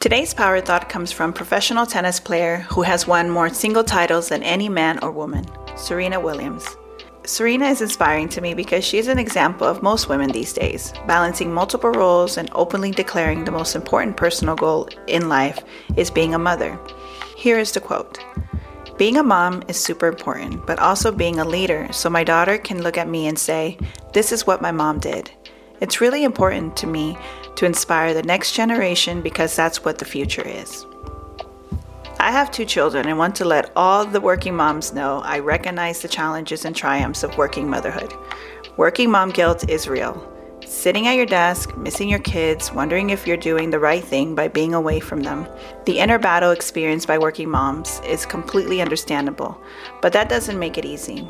Today's power thought comes from professional tennis player who has won more single titles than any man or woman, Serena Williams. Serena is inspiring to me because she is an example of most women these days, balancing multiple roles and openly declaring the most important personal goal in life is being a mother. Here is the quote Being a mom is super important, but also being a leader so my daughter can look at me and say, This is what my mom did. It's really important to me to inspire the next generation because that's what the future is. I have two children and want to let all the working moms know I recognize the challenges and triumphs of working motherhood. Working mom guilt is real. Sitting at your desk, missing your kids, wondering if you're doing the right thing by being away from them. The inner battle experienced by working moms is completely understandable, but that doesn't make it easy.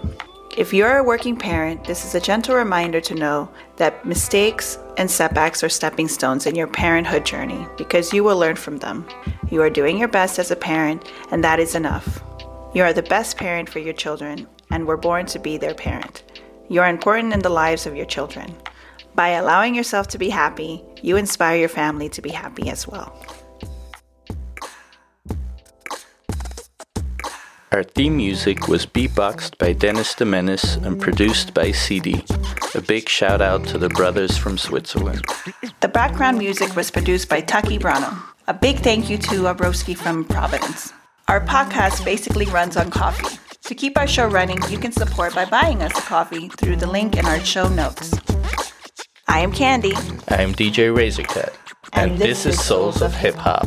If you're a working parent, this is a gentle reminder to know that mistakes and setbacks are stepping stones in your parenthood journey because you will learn from them. You are doing your best as a parent, and that is enough. You are the best parent for your children, and were born to be their parent. You are important in the lives of your children. By allowing yourself to be happy, you inspire your family to be happy as well. Our theme music was beatboxed by Dennis de Menace and produced by CD. A big shout out to the brothers from Switzerland. The background music was produced by Taki Brano. A big thank you to Abroski from Providence. Our podcast basically runs on coffee. To keep our show running, you can support by buying us a coffee through the link in our show notes. I am Candy. I am DJ Razorcut. And, and this, this, is Souls of Hip Hop.